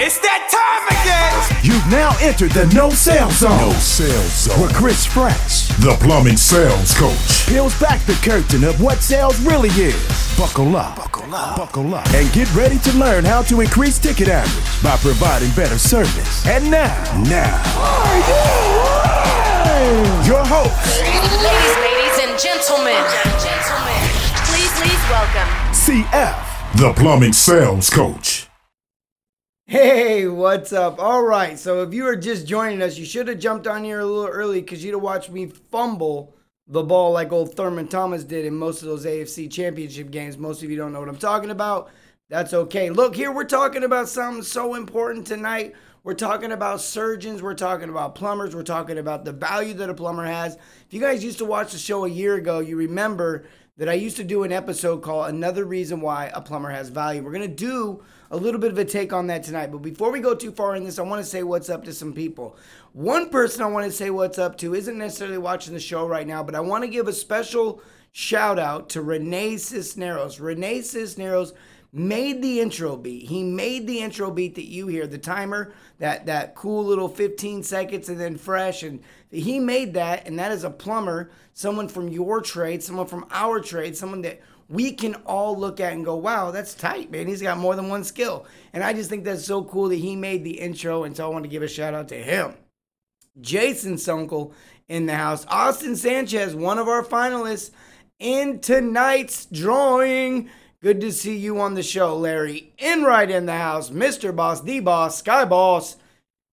It's that time again! You've now entered the no sales zone. No sales zone. Where Chris Fresh, the plumbing sales coach, peels back the curtain of what sales really is. Buckle up. Buckle up. Buckle up. And get ready to learn how to increase ticket average by providing better service. And now, now, your host, Ladies, ladies, and gentlemen, gentlemen, please, please welcome CF. the plumbing sales coach. Hey, what's up? All right, so if you are just joining us, you should have jumped on here a little early because you'd have watched me fumble the ball like old Thurman Thomas did in most of those AFC championship games. Most of you don't know what I'm talking about. That's okay. Look, here we're talking about something so important tonight. We're talking about surgeons, we're talking about plumbers, we're talking about the value that a plumber has. If you guys used to watch the show a year ago, you remember that I used to do an episode called Another Reason Why a Plumber Has Value. We're going to do a little bit of a take on that tonight. But before we go too far in this, I want to say what's up to some people. One person I want to say what's up to isn't necessarily watching the show right now, but I want to give a special shout out to Renee Cisneros. Renee Cisneros made the intro beat. He made the intro beat that you hear, the timer, that that cool little 15 seconds and then fresh and he made that and that is a plumber, someone from your trade, someone from our trade, someone that we can all look at and go, wow, that's tight, man. He's got more than one skill. And I just think that's so cool that he made the intro. And so I want to give a shout out to him. Jason uncle in the house. Austin Sanchez, one of our finalists in tonight's drawing. Good to see you on the show, Larry. Enright in the house, Mr. Boss, the boss, Sky Boss.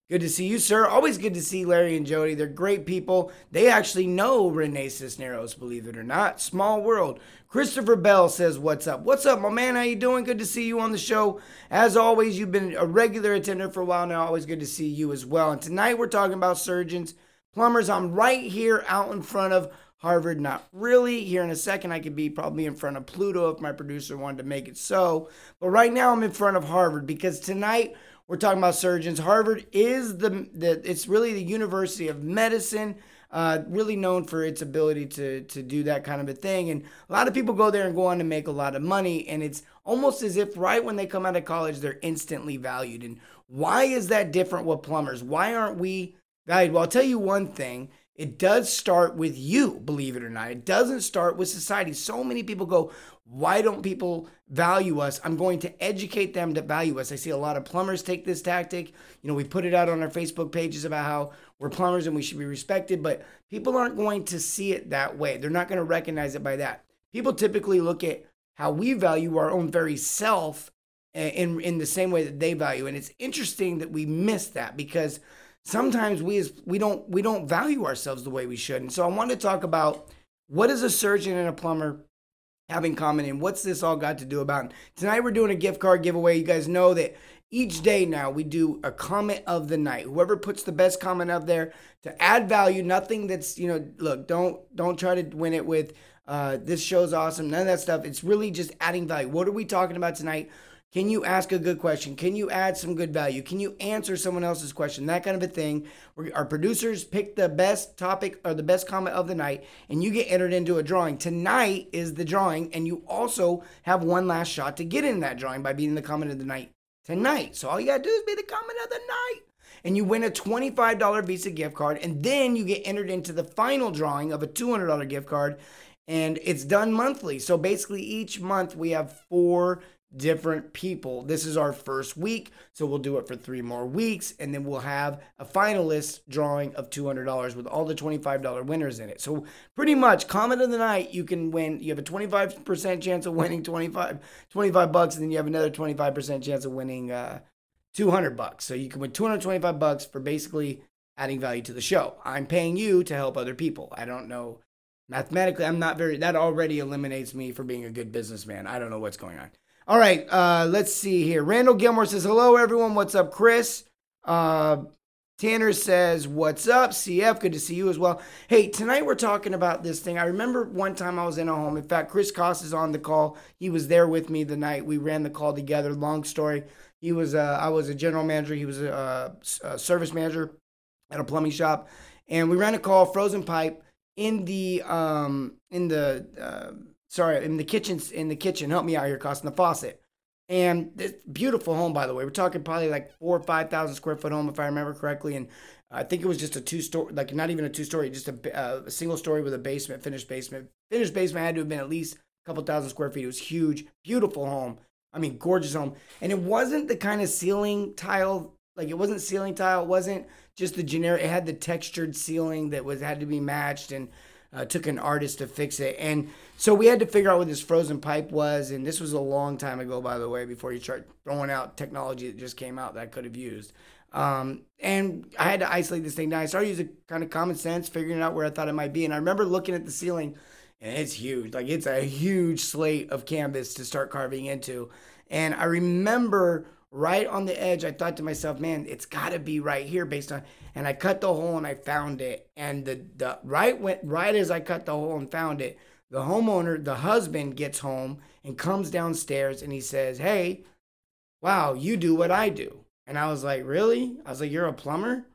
Good to see you, sir. Always good to see Larry and Jody. They're great people. They actually know Renee Cisneros, believe it or not. Small world. Christopher Bell says, "What's up? What's up, my man? How you doing? Good to see you on the show. As always, you've been a regular attender for a while now. Always good to see you as well. And tonight we're talking about surgeons, plumbers. I'm right here out in front of Harvard. Not really. Here in a second, I could be probably in front of Pluto if my producer wanted to make it so. But right now, I'm in front of Harvard because tonight." We're talking about surgeons. Harvard is the, the it's really the University of Medicine, uh, really known for its ability to to do that kind of a thing. And a lot of people go there and go on to make a lot of money. And it's almost as if right when they come out of college, they're instantly valued. And why is that different with plumbers? Why aren't we valued? Well, I'll tell you one thing. It does start with you, believe it or not. It doesn't start with society. So many people go, why don't people value us? I'm going to educate them to value us. I see a lot of plumbers take this tactic. You know, we put it out on our Facebook pages about how we're plumbers and we should be respected, but people aren't going to see it that way. They're not going to recognize it by that. People typically look at how we value our own very self eh, in in the same way that they value. And it's interesting that we miss that because sometimes we as we don't we don't value ourselves the way we should. And so I want to talk about what does a surgeon and a plumber have in common and what's this all got to do about it. Tonight we're doing a gift card giveaway. You guys know that each day now we do a comment of the night. Whoever puts the best comment up there to add value, nothing that's, you know, look, don't don't try to win it with uh, this show's awesome. None of that stuff. It's really just adding value. What are we talking about tonight? Can you ask a good question? Can you add some good value? Can you answer someone else's question? That kind of a thing. Our producers pick the best topic or the best comment of the night, and you get entered into a drawing. Tonight is the drawing, and you also have one last shot to get in that drawing by being the comment of the night tonight. So all you gotta do is be the comment of the night. And you win a $25 Visa gift card, and then you get entered into the final drawing of a $200 gift card, and it's done monthly. So basically, each month we have four different people. This is our first week, so we'll do it for three more weeks, and then we'll have a finalist drawing of $200 with all the $25 winners in it. So pretty much, comment of the night, you can win. You have a 25% chance of winning 25, 25 bucks, and then you have another 25% chance of winning uh, 200 bucks. So you can win 225 bucks for basically adding value to the show. I'm paying you to help other people. I don't know mathematically. I'm not very. That already eliminates me for being a good businessman. I don't know what's going on. All right, uh, let's see here. Randall Gilmore says, Hello, everyone. What's up, Chris? Uh, Tanner says, What's up, CF? Good to see you as well. Hey, tonight we're talking about this thing. I remember one time I was in a home. In fact, Chris Koss is on the call. He was there with me the night we ran the call together. Long story. He was, uh, I was a general manager. He was a, a service manager at a plumbing shop, and we ran a call, frozen pipe in the um in the uh, sorry, in the kitchen, in the kitchen, help me out here, costing the faucet. And this beautiful home, by the way. We're talking probably like four or five thousand square foot home, if I remember correctly. And I think it was just a two story, like not even a two story, just a, uh, a single story with a basement, finished basement. Finished basement had to have been at least a couple thousand square feet. It was huge, beautiful home. I mean, gorgeous home. And it wasn't the kind of ceiling tile, like it wasn't ceiling tile. It wasn't just the generic. It had the textured ceiling that was had to be matched and uh, took an artist to fix it. And so we had to figure out what this frozen pipe was. And this was a long time ago, by the way, before you start throwing out technology that just came out that I could have used. Um, and I had to isolate this thing down. I started using kind of common sense, figuring out where I thought it might be. And I remember looking at the ceiling, and it's huge. Like it's a huge slate of canvas to start carving into. And I remember right on the edge, I thought to myself, man, it's got to be right here based on. And I cut the hole and I found it. And the the right went right as I cut the hole and found it. The homeowner, the husband, gets home and comes downstairs and he says, "Hey, wow, you do what I do." And I was like, "Really?" I was like, "You're a plumber?"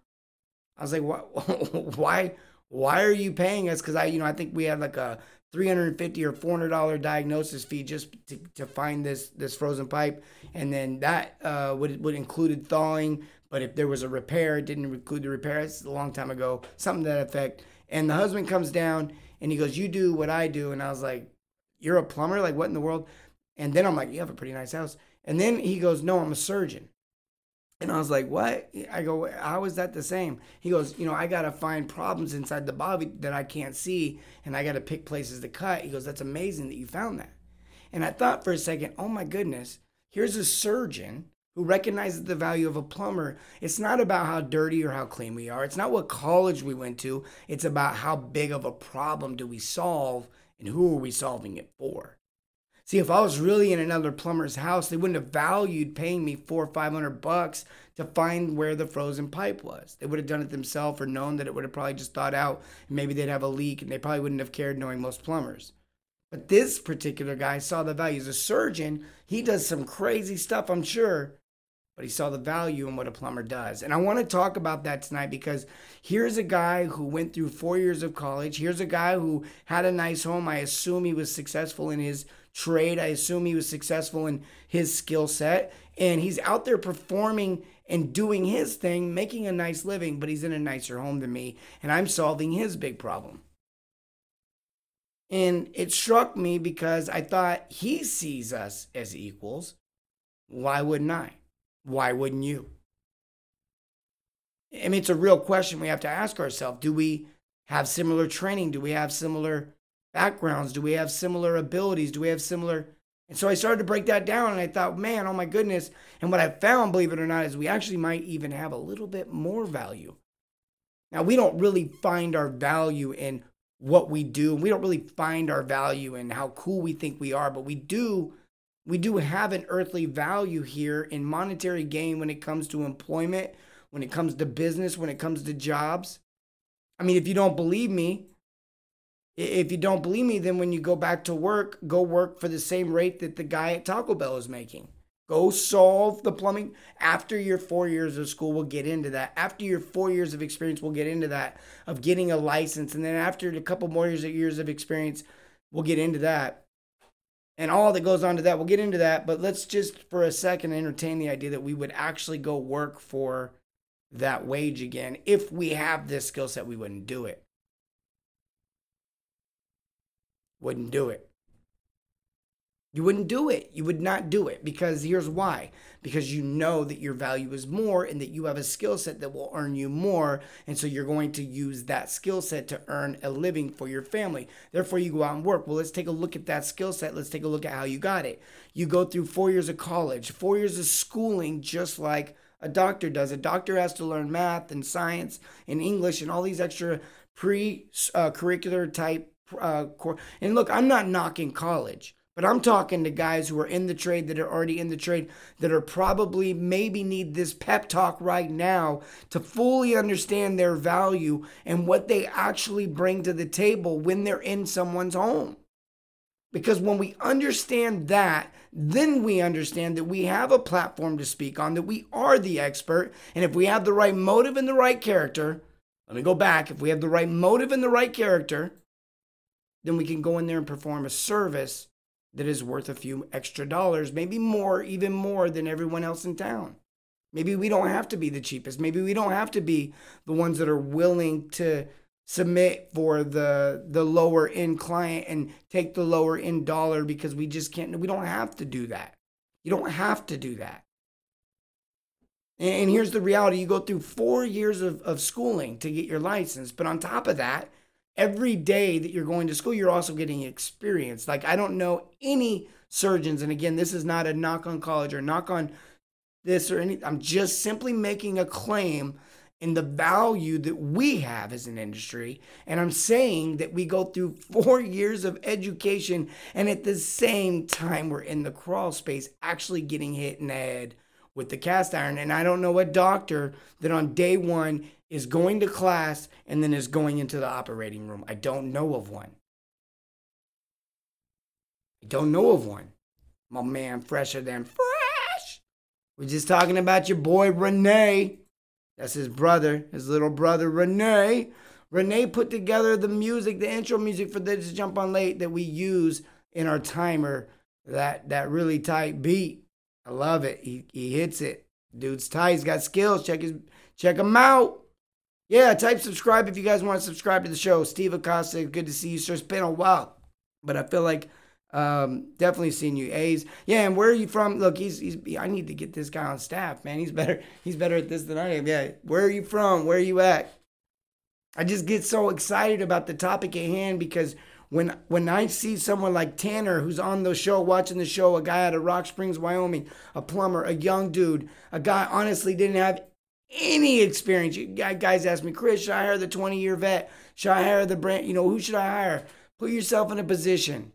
I was like, "Why? Why are you paying us?" Because I, you know, I think we had like a 350 or 400 dollar diagnosis fee just to, to find this this frozen pipe. And then that uh, would would included thawing. But if there was a repair it didn't include the repair. It's a long time ago something to that effect. And the husband comes down and he goes you do what i do. And i was like you're a plumber? Like what in the world? And then i'm like you have a pretty nice house. And then he goes no i'm a surgeon and I was like, what? I go, how is that the same? He goes, you know, I got to find problems inside the body that I can't see and I got to pick places to cut. He goes, that's amazing that you found that. And I thought for a second, oh my goodness, here's a surgeon who recognizes the value of a plumber. It's not about how dirty or how clean we are. It's not what college we went to. It's about how big of a problem do we solve and who are we solving it for. See, if I was really in another plumber's house, they wouldn't have valued paying me four or five hundred bucks to find where the frozen pipe was. They would have done it themselves or known that it would have probably just thought out and maybe they'd have a leak and they probably wouldn't have cared knowing most plumbers. But this particular guy saw the value. As a surgeon, he does some crazy stuff, I'm sure, but he saw the value in what a plumber does. And I want to talk about that tonight because here's a guy who went through four years of college. Here's a guy who had a nice home. I assume he was successful in his trade. I assume he was successful in his skill set. And he's out there performing and doing his thing, making a nice living, but he's in a nicer home than me. And I'm solving his big problem. And it struck me because I thought he sees us as equals. Why wouldn't I? Why wouldn't you? I mean, it's a real question we have to ask ourselves. Do we have similar training? Do we have similar backgrounds? Do we have similar abilities? Do we have similar? And so I started to break that down and I thought, man, oh my goodness. And what I found, believe it or not, is we actually might even have a little bit more value. Now, we don't really find our value in what we do. We don't really find our value in how cool we think we are, but we do we do have an earthly value here in monetary gain when it comes to employment, when it comes to business, when it comes to jobs. I mean, if you don't believe me, if you don't believe me, then when you go back to work, go work for the same rate that the guy at Taco Bell is making. Go solve the plumbing after your four years of school. We'll get into that. After your four years of experience, we'll get into that of getting a license. And then after a couple more years, of years of experience, we'll get into that. And all that goes on to that, we'll get into that. But let's just for a second entertain the idea that we would actually go work for that wage again. If we have this skill set, we wouldn't do it. Wouldn't do it. You wouldn't do it. You would not do it because here's why. Because you know that your value is more and that you have a skill set that will earn you more. And so you're going to use that skill set to earn a living for your family. Therefore, you go out and work. Well, let's take a look at that skill set. Let's take a look at how you got it. You go through four years of college, four years of schooling, just like a doctor does. A doctor has to learn math and science and English and all these extra pre uh, curricular type uh, and look, I'm not knocking college, but I'm talking to guys who are in the trade that are already in the trade that are probably maybe need this pep talk right now to fully understand their value and what they actually bring to the table when they're in someone's home. Because when we understand that, then we understand that we have a platform to speak on, that we are the expert. And if we have the right motive and the right character, let me go back. If we have the right motive and the right character, then we can go in there and perform a service that is worth a few extra dollars, maybe more, even more than everyone else in town. Maybe we don't have to be the cheapest. Maybe we don't have to be the ones that are willing to submit for the the lower end client and take the lower end dollar because we just can't we don't have to do that. You don't have to do that. And, here's the reality you go through four years of, of schooling to get your license. But on top of that, every day that you're going to school, you're also getting experience. Like, I don't know any surgeons, and again, this is not a knock on college or knock on this or anything. I'm just simply making a claim in the value that we have as an industry. And I'm saying that we go through four years of education and at the same time we're in the crawl space actually getting hit in the head with the cast iron. And I don't know a doctor that on day one is going to class and then is going into the operating room. I don't know of one. I don't know of one. My man, fresher than fresh. We're just talking about your boy Renee. That's his brother, his little brother Renee. Renee put together the music, the intro music for this jump on late that we use in our timer. That that really tight beat. I love it. He he hits it. Dude's tight. He's got skills. Check his check him out. Yeah, type subscribe if you guys want to subscribe to the show. Steve Acosta, good to see you, sir. It's been a while, but I feel like um, definitely seen you. A's. Yeah, and where are you from? Look, he's he's. I need to get this guy on staff, man. He's better. He's better at this than I am. Yeah. Where are you from? Where are you at? I just get so excited about the topic at hand because when when I see someone like Tanner who's on the show, watching the show, a guy out of Rock Springs, Wyoming, a plumber, a young dude, a guy honestly didn't have any experience. You guys ask me, Chris, should I hire the 20 year vet? Should I hire the brand? You know, who should I hire? Put yourself in a position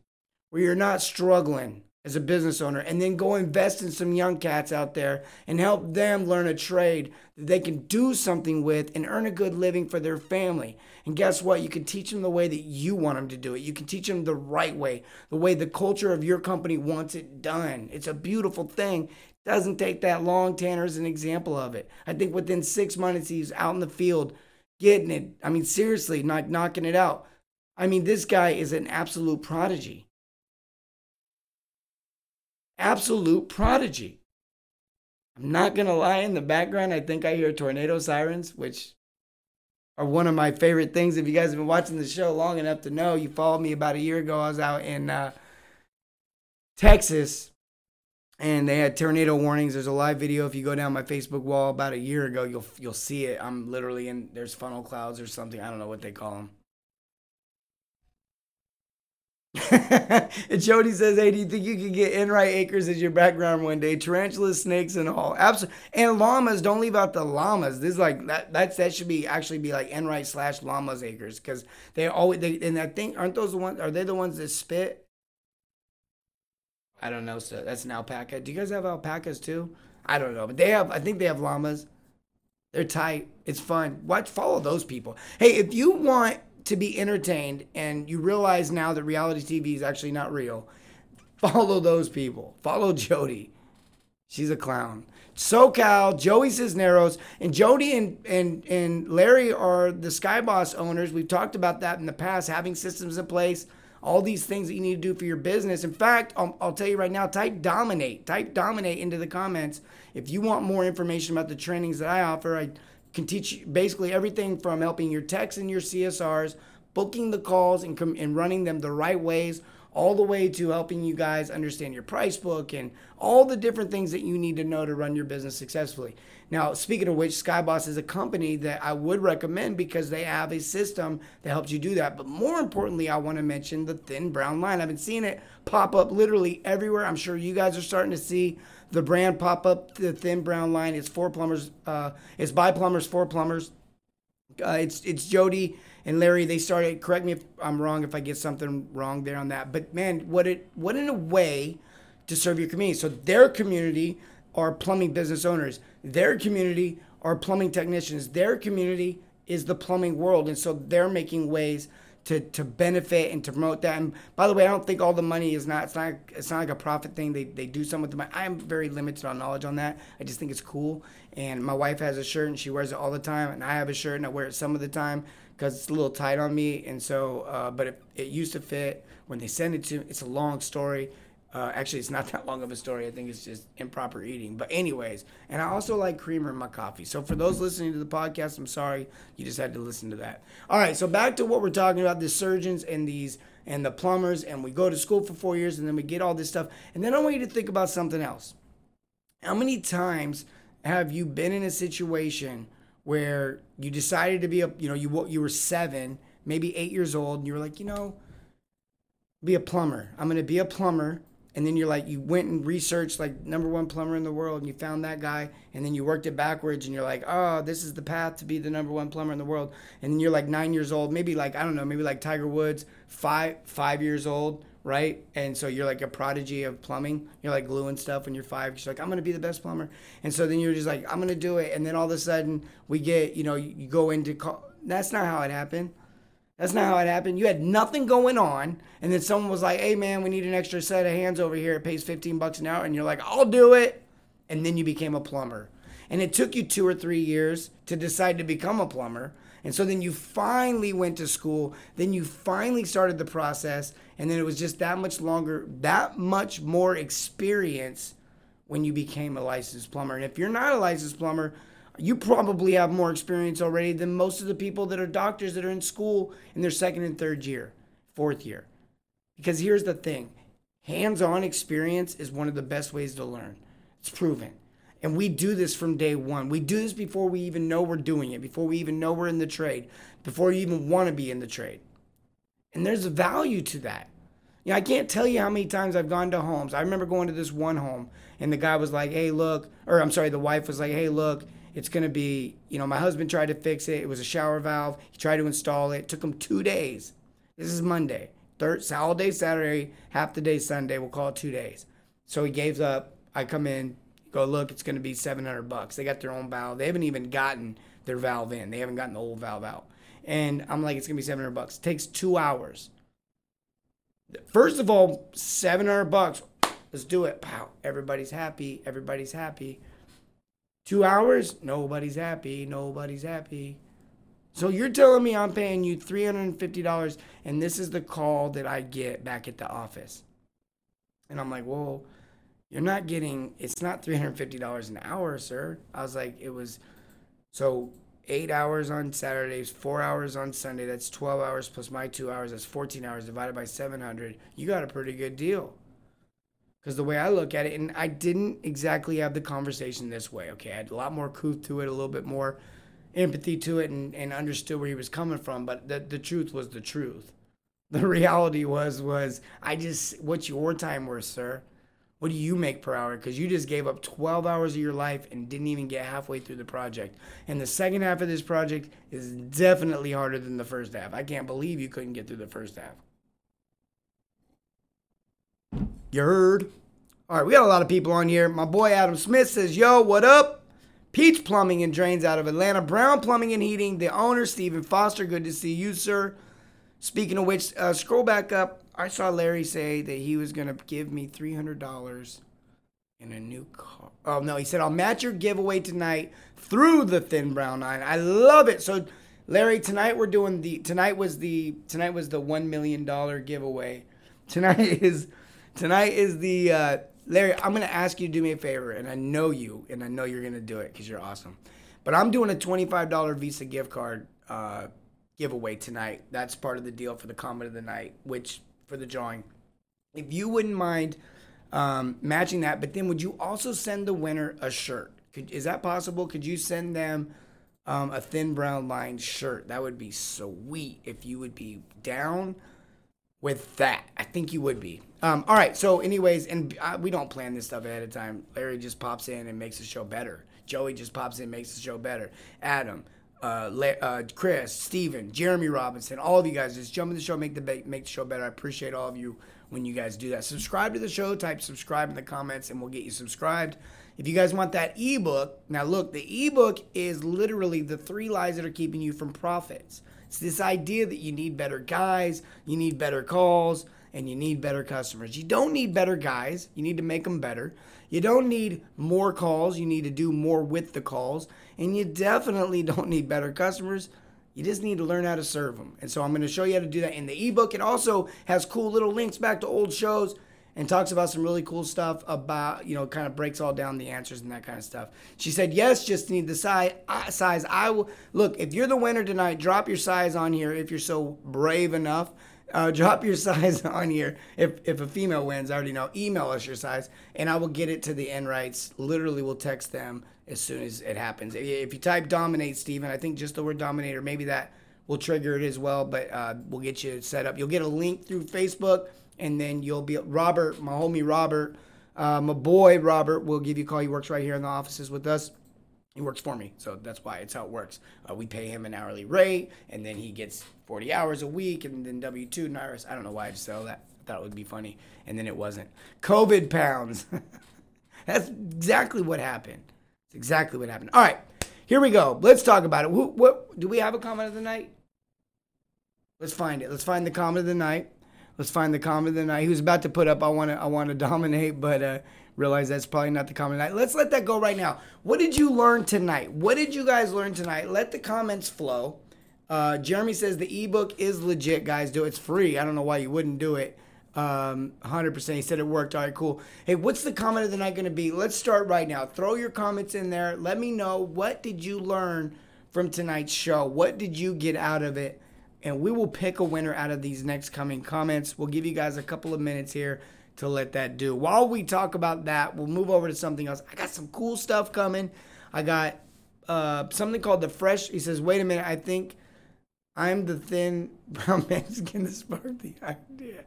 where you're not struggling as a business owner and then go invest in some young cats out there and help them learn a trade that they can do something with and earn a good living for their family. And guess what? You can teach them the way that you want them to do it. You can teach them the right way, the way the culture of your company wants it done. It's a beautiful thing. Doesn't take that long. Tanner's an example of it. I think within six months, he's out in the field getting it. I mean, seriously, not knocking it out. I mean, this guy is an absolute prodigy absolute prodigy. I'm not going to lie, in the background, I think I hear tornado sirens, which are one of my favorite things. If you guys have been watching the show long enough to know, you followed me about a year ago. I was out in uh, Texas and they had tornado warnings. There's a live video if you go down my Facebook wall about a year ago, you'll you'll see it. I'm literally in there's funnel clouds or something. I don't know what they call them. and Jody says, "Hey, do you think you could get Enright acres as your background one day? Tarantulas, snakes, and all. Absolutely. And llamas. Don't leave out the llamas. This is like that. That's that should be actually be like Enright slash llamas acres because they always they and I think aren't those the ones? Are they the ones that spit? I don't know. So that's an alpaca. Do you guys have alpacas too? I don't know, but they have. I think they have llamas. They're tight. It's fun. Watch, follow those people. Hey, if you want to be entertained and you realize now that reality TV is actually not real, follow those people. Follow Jody. She's a clown. SoCal, Joey Cisneros, and Jody and, and, and Larry are the Skyboss owners. We've talked about that in the past, having systems in place, all these things that you need to do for your business. In fact, I'll, I'll tell you right now, type dominate. Type dominate into the comments if you want more information about the trainings that I offer. I can teach basically everything from helping your techs and your CSRs, booking the calls and, com- and running them the right ways, all the way to helping you guys understand your price book and all the different things that you need to know to run your business successfully. Now, speaking of which, Skyboss is a company that I would recommend because they have a system that helps you do that. But more importantly, I want to mention the thin brown line. I've been seeing it pop up literally everywhere. I'm sure you guys are starting to see the brand pop up the thin brown line. It's four plumbers. Uh, it's by plumbers for plumbers. Uh, it's it's Jody and Larry. They started. Correct me if I'm wrong. If I get something wrong there on that. But man, what it what in a way to serve your community. So their community are plumbing business owners. Their community are plumbing technicians. Their community is the plumbing world, and so they're making ways to to benefit and to promote that. And by the way, I don't think all the money is not it's not it's not like a profit thing. They they do some with the money. I'm very limited on knowledge on that. I just think it's cool. And my wife has a shirt and she wears it all the time, and I have a shirt and I wear it some of the time because it's a little tight on me. And so, uh, but it, it used to fit when they send it to. me, It's a long story. Uh, actually, it's not that long of a story. I think it's just improper eating. But anyways, and I also like creamer in my coffee. So for those listening to the podcast, I'm sorry you just had to listen to that. All right, so back to what we're talking about: the surgeons and these and the plumbers, and we go to school for four years, and then we get all this stuff, and then I want you to think about something else. How many times have you been in a situation where you decided to be a, you know, you you were seven, maybe eight years old, and you were like, you know, be a plumber. I'm gonna be a plumber. And then you're like, you went and researched like number one plumber in the world, and you found that guy, and then you worked it backwards, and you're like, oh, this is the path to be the number one plumber in the world. And then you're like nine years old, maybe like I don't know, maybe like Tiger Woods, five five years old, right? And so you're like a prodigy of plumbing. You're like gluing stuff when you're five. You're like, I'm gonna be the best plumber. And so then you're just like, I'm gonna do it. And then all of a sudden we get, you know, you, go into. Co- That's not how it happened. That's not how it happened. You had nothing going on, and then someone was like, "Hey, man, we need an extra set of hands over here. It pays 15 bucks an hour," and you're like, "I'll do it." And then you became a plumber, and it took you two or three years to decide to become a plumber. And so then you finally went to school. Then you finally started the process, and then it was just that much longer, that much more experience when you became a licensed plumber. And if you're not a licensed plumber, you probably have more experience already than most of the people that are doctors that are in school in their second and third year, fourth year. Because here's the thing hands on experience is one of the best ways to learn. It's proven. And we do this from day one. We do this before we even know we're doing it, before we even know we're in the trade, before you even want to be in the trade. And there's a value to that. You know, I can't tell you how many times I've gone to homes. I remember going to this one home, and the guy was like, hey, look, or I'm sorry, the wife was like, hey, look, it's going to be, you know, my husband tried to fix it. It was a shower valve. He tried to install it. It took him two days. This is Monday. Third, all day Saturday, half the day Sunday. We'll call it two days. So he gave up. I come in, go look. It's going to be 700 bucks. They got their own valve. They haven't even gotten their valve in. They haven't gotten the old valve out. And I'm like, it's to be 700 bucks. It takes two hours. First of all, 700 bucks. Let's do it. Pow. Everybody's happy. Everybody's happy. Two hours, nobody's happy. Nobody's happy. So you're telling me I'm paying you $350 and this is the call that I get back at the office. And I'm like, well, you're not getting, it's not $350 an hour, sir. I was like, it was, so eight hours on Saturdays, four hours on Sunday. That's 12 hours plus my two hours. That's 14 hours divided by 700. You got a pretty good deal. Because the way I look at it, and I didn't exactly have the conversation this way, okay? I had a lot more couth to it, a little bit more empathy to it, and, and understood where he was coming from. But the, the truth was the truth. The reality was, was I just, what's your time worth, sir? What do you make per hour? Because you just gave up 12 hours of your life and didn't even get halfway through the project. And the second half of this project is definitely harder than the first half. I can't believe you couldn't get through the first half. You heard? All right, we got a lot of people on here. My boy Adam Smith says, Yo, what up? Peach Plumbing and Drains out of Atlanta. Brown Plumbing and Heating. The owner, Stephen Foster. Good to see you, sir. Speaking of which, uh, scroll back up. I saw Larry say that he was going to give me $300 in a new car. Oh, no, he said, I'll match your giveaway tonight through the Thin Brown Line. I love it. So, Larry, tonight we're doing the, tonight was the, tonight was the $1 million giveaway. Tonight is, tonight is the, uh, Larry, I'm to ask you to do me a favor, and I know you, and I know you're to do it because you're awesome. But I'm doing a $25 Visa gift card uh, giveaway tonight. That's part of the deal for the comment of the night, which for the drawing. If you wouldn't mind um, matching that, but then would you also send the winner a shirt? Could, is that possible? Could you send them um, a thin brown line shirt? That would be sweet if you would be down with that. I think you would be. Um, all right. So, anyways, and uh, we don't plan this stuff ahead of time. Larry just pops in and makes the show better. Joey just pops in and makes the show better. Adam, uh, uh, Chris, Steven, Jeremy Robinson, all of you guys just jump in the show, make the ba- make the show better. I appreciate all of you when you guys do that. Subscribe to the show. Type subscribe in the comments, and we'll get you subscribed. If you guys want that ebook, now look, the ebook is literally the three lies that are keeping you from profits. It's this idea that you need better guys, you need better calls, and you need better customers. You don't need better guys, you need to make them better. You don't need more calls, you need to do more with the calls. And you definitely don't need better customers. You just need to learn how to serve them. And so I'm going to show you how to do that in the ebook. It also has cool little links back to old shows. and talks about some really cool stuff about, you know, kind of breaks all down the answers and that kind of stuff. She said, yes, just need the size. Uh, size. I will, look, if you're the winner tonight, drop your size on here if you're so brave enough. Uh, drop your size on here. If, if a female wins, I already know. Email us your size, and I will get it to the Enrights. Literally, we'll text them as soon as it happens. If you type dominate, Steven, I think just the word dominator, maybe that will trigger it as well, but uh, we'll get you set up. You'll get a link through Facebook and then you'll be Robert, my homie Robert, uh, my boy Robert will give you a call. He works right here in the offices with us. He works for me, so that's why it's how it works. Uh, we pay him an hourly rate, and then he gets 40 hours a week, and then W two and IRS. I don't know why I just said that. I thought it would be funny, and then it wasn't. COVID pounds. that's exactly what happened. It's exactly what happened. All right, here we go. Let's talk about it. Who, what do we have a comment of the night? Let's find it. Let's find the comment of the night. Let's find the comment of the night. He was about to put up, I want to, I want to dominate, but uh, realize that's probably not the comment of the night. Let's let that go right now. What did you learn tonight? What did you guys learn tonight? Let the comments flow. Uh, Jeremy says the ebook is legit, guys. Do it. it's free. I don't know why you wouldn't do it. Um, 100%. He said it worked. All right, cool. Hey, what's the comment of the night going to be? Let's start right now. Throw your comments in there. Let me know what did you learn from tonight's show? What did you get out of it? And we will pick a winner out of these next coming comments. We'll give you guys a couple of minutes here to let that do. While we talk about that, we'll move over to something else. I got some cool stuff coming. I got uh, something called the Fresh. He says, wait a minute, I think I'm the thin brown that sparked the idea.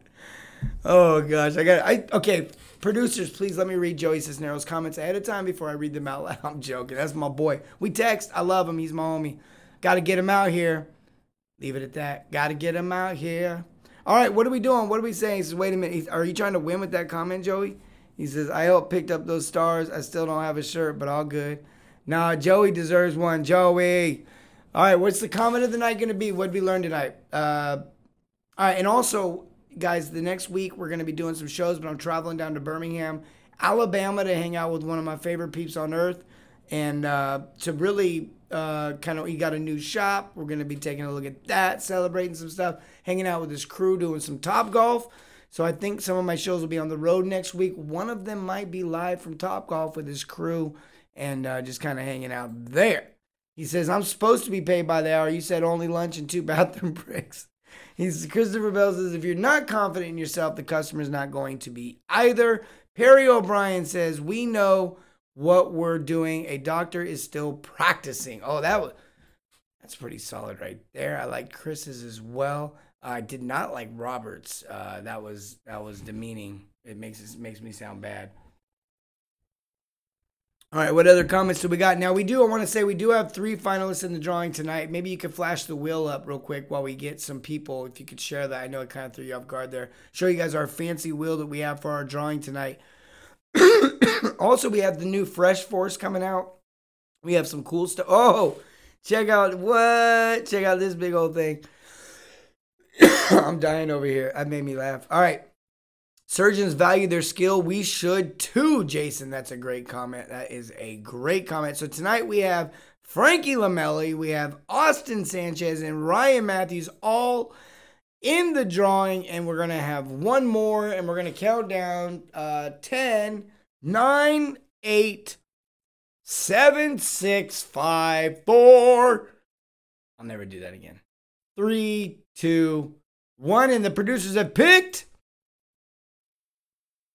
Oh gosh, I got I okay. Producers, please let me read Joey Cisneros' comments ahead of time before I read them out loud. I'm joking. That's my boy. We text. I love him. He's my homie. Got to get him out here. Leave it at that. Got to get him out here. All right, what are we doing? What are we saying? He says, wait a minute. Are you trying to win with that comment, Joey? He says, I helped picked up those stars. I still don't have a shirt, but all good. Nah, Joey deserves one. Joey. All right, what's the comment of the night going to be? What did we learn tonight? Uh, all right, and also, guys, the next week we're going to be doing some shows, but I'm traveling down to Birmingham, Alabama to hang out with one of my favorite peeps on earth and uh, to really uh, kind of he got a new shop. We're gonna be taking a look at that, celebrating some stuff, hanging out with his crew, doing some top golf. So I think some of my shows will be on the road next week. One of them might be live from Top Golf with his crew and uh, just kind of hanging out there. He says, I'm supposed to be paid by the hour. You said only lunch and two bathroom breaks. He He's Christopher Bell says, if you're not confident in yourself, the customer's not going to be either. Perry O'Brien says, we know what we're doing. A doctor is still practicing. Oh, that was that's pretty solid right there. I like Chris's as well. I did not like Roberts. Uh, that was that was demeaning. It makes it makes me sound bad. All right, what other comments do we got? Now we do. I want to say we do have three finalists in the drawing tonight. Maybe you could flash the wheel up real quick while we get some people. If you could share that, I know it kind of threw you off guard there. Show you guys our fancy wheel that we have for our drawing tonight. also, we have the new Fresh Force coming out. We have some cool stuff. Oh, check out what? Check out this big old thing. I'm dying over here. That made me laugh. All right. Surgeons value their skill. We should too, Jason. That's a great comment. That is a great comment. So tonight we have Frankie Lamelli, we have Austin Sanchez, and Ryan Matthews all in the drawing, and we're gonna have one more, and we're gonna count down uh, 10, 9, 8, 7, 6, 5, 4. I'll never do that again. 3, 2, 1. And the producers have picked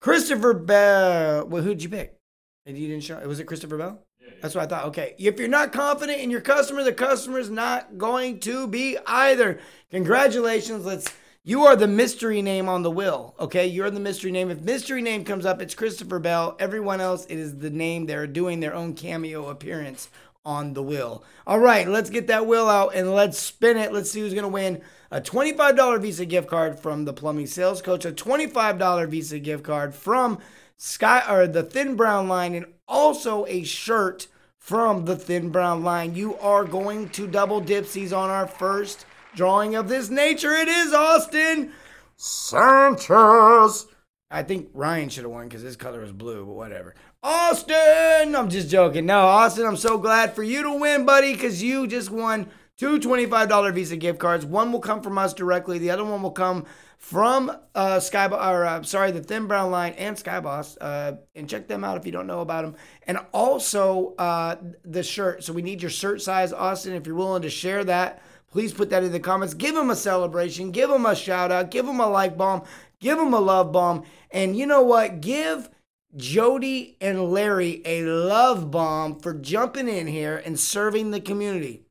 Christopher Bell. Well, who'd you pick? And you didn't show. Was it Christopher Bell? That's what I thought. Okay. If you're not confident in your customer, the customer's not going to be either. Congratulations. Let's you are the mystery name on the will. Okay, you're the mystery name. If mystery name comes up, it's Christopher Bell. Everyone else, it is the name. They're doing their own cameo appearance on the will. All right, let's get that will out and let's spin it. Let's see who's gonna win a $25 Visa gift card from the Plumbing Sales Coach, a $25 Visa gift card from Sky or the Thin Brown Line, and also a shirt from the Thin Brown Line. You are going to double dipsies on our first drawing of this nature. It is Austin Sanchez. I think Ryan should have won because his color is blue, but whatever. Austin! I'm just joking. No, Austin, I'm so glad for you to win, buddy, because you just won two $25 Visa gift cards. One will come from us directly. The other one will come from uh, Sky, or uh, sorry, the Thin Brown Line and Skyboss. Uh, and check them out if you don't know about them. And also uh, the shirt. So we need your shirt size, Austin. If you're willing to share that, please put that in the comments. Give them a celebration. Give them a shout out. Give them a like bomb. Give them a love bomb. And you know what? Give Jody and Larry a love bomb for jumping in here and serving the community.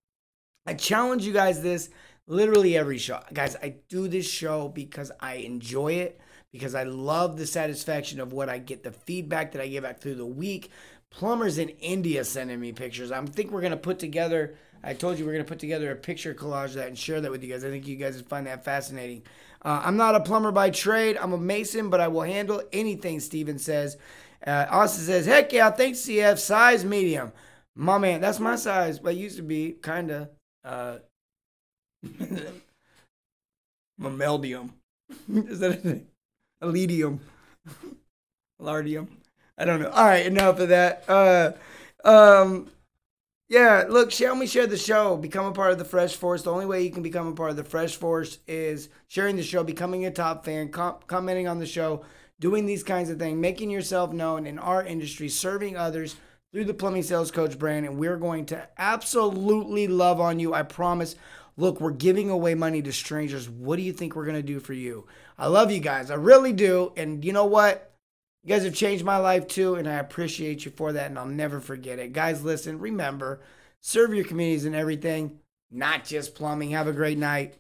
I challenge you guys this literally every show. Guys, I do this show because I enjoy it, because I love the satisfaction of what I get, the feedback that I get back through the week. Plumbers in India sending me pictures. I think we're going to put together, I told you we're going to put together a picture collage that and share that with you guys. I think you guys would find that fascinating. Uh, I'm not a plumber by trade. I'm a mason, but I will handle anything, Steven says. Uh, Austin says, heck yeah, thanks, CF. Size medium. My man, that's my size. But used to be, kind of. Uh, Mameldium. Is that a thing? Aledium. Lardium. I don't know. All right, enough of that. Uh, um, yeah, look, help me share the show. Become a part of the Fresh Force. The only way you can become a part of the Fresh Force is sharing the show, becoming a top fan, com- commenting on the show, doing these kinds of things, making yourself known in our industry, serving others through the Plumbing Sales Coach brand. And we're going to absolutely love on you. I promise. Look, we're giving away money to strangers. What do you think we're going to do for you? I love you guys. I really do. And you know what? You guys have changed my life too, and I appreciate you for that, and I'll never forget it. Guys, listen, remember, serve your communities and everything, not just plumbing. Have a great night.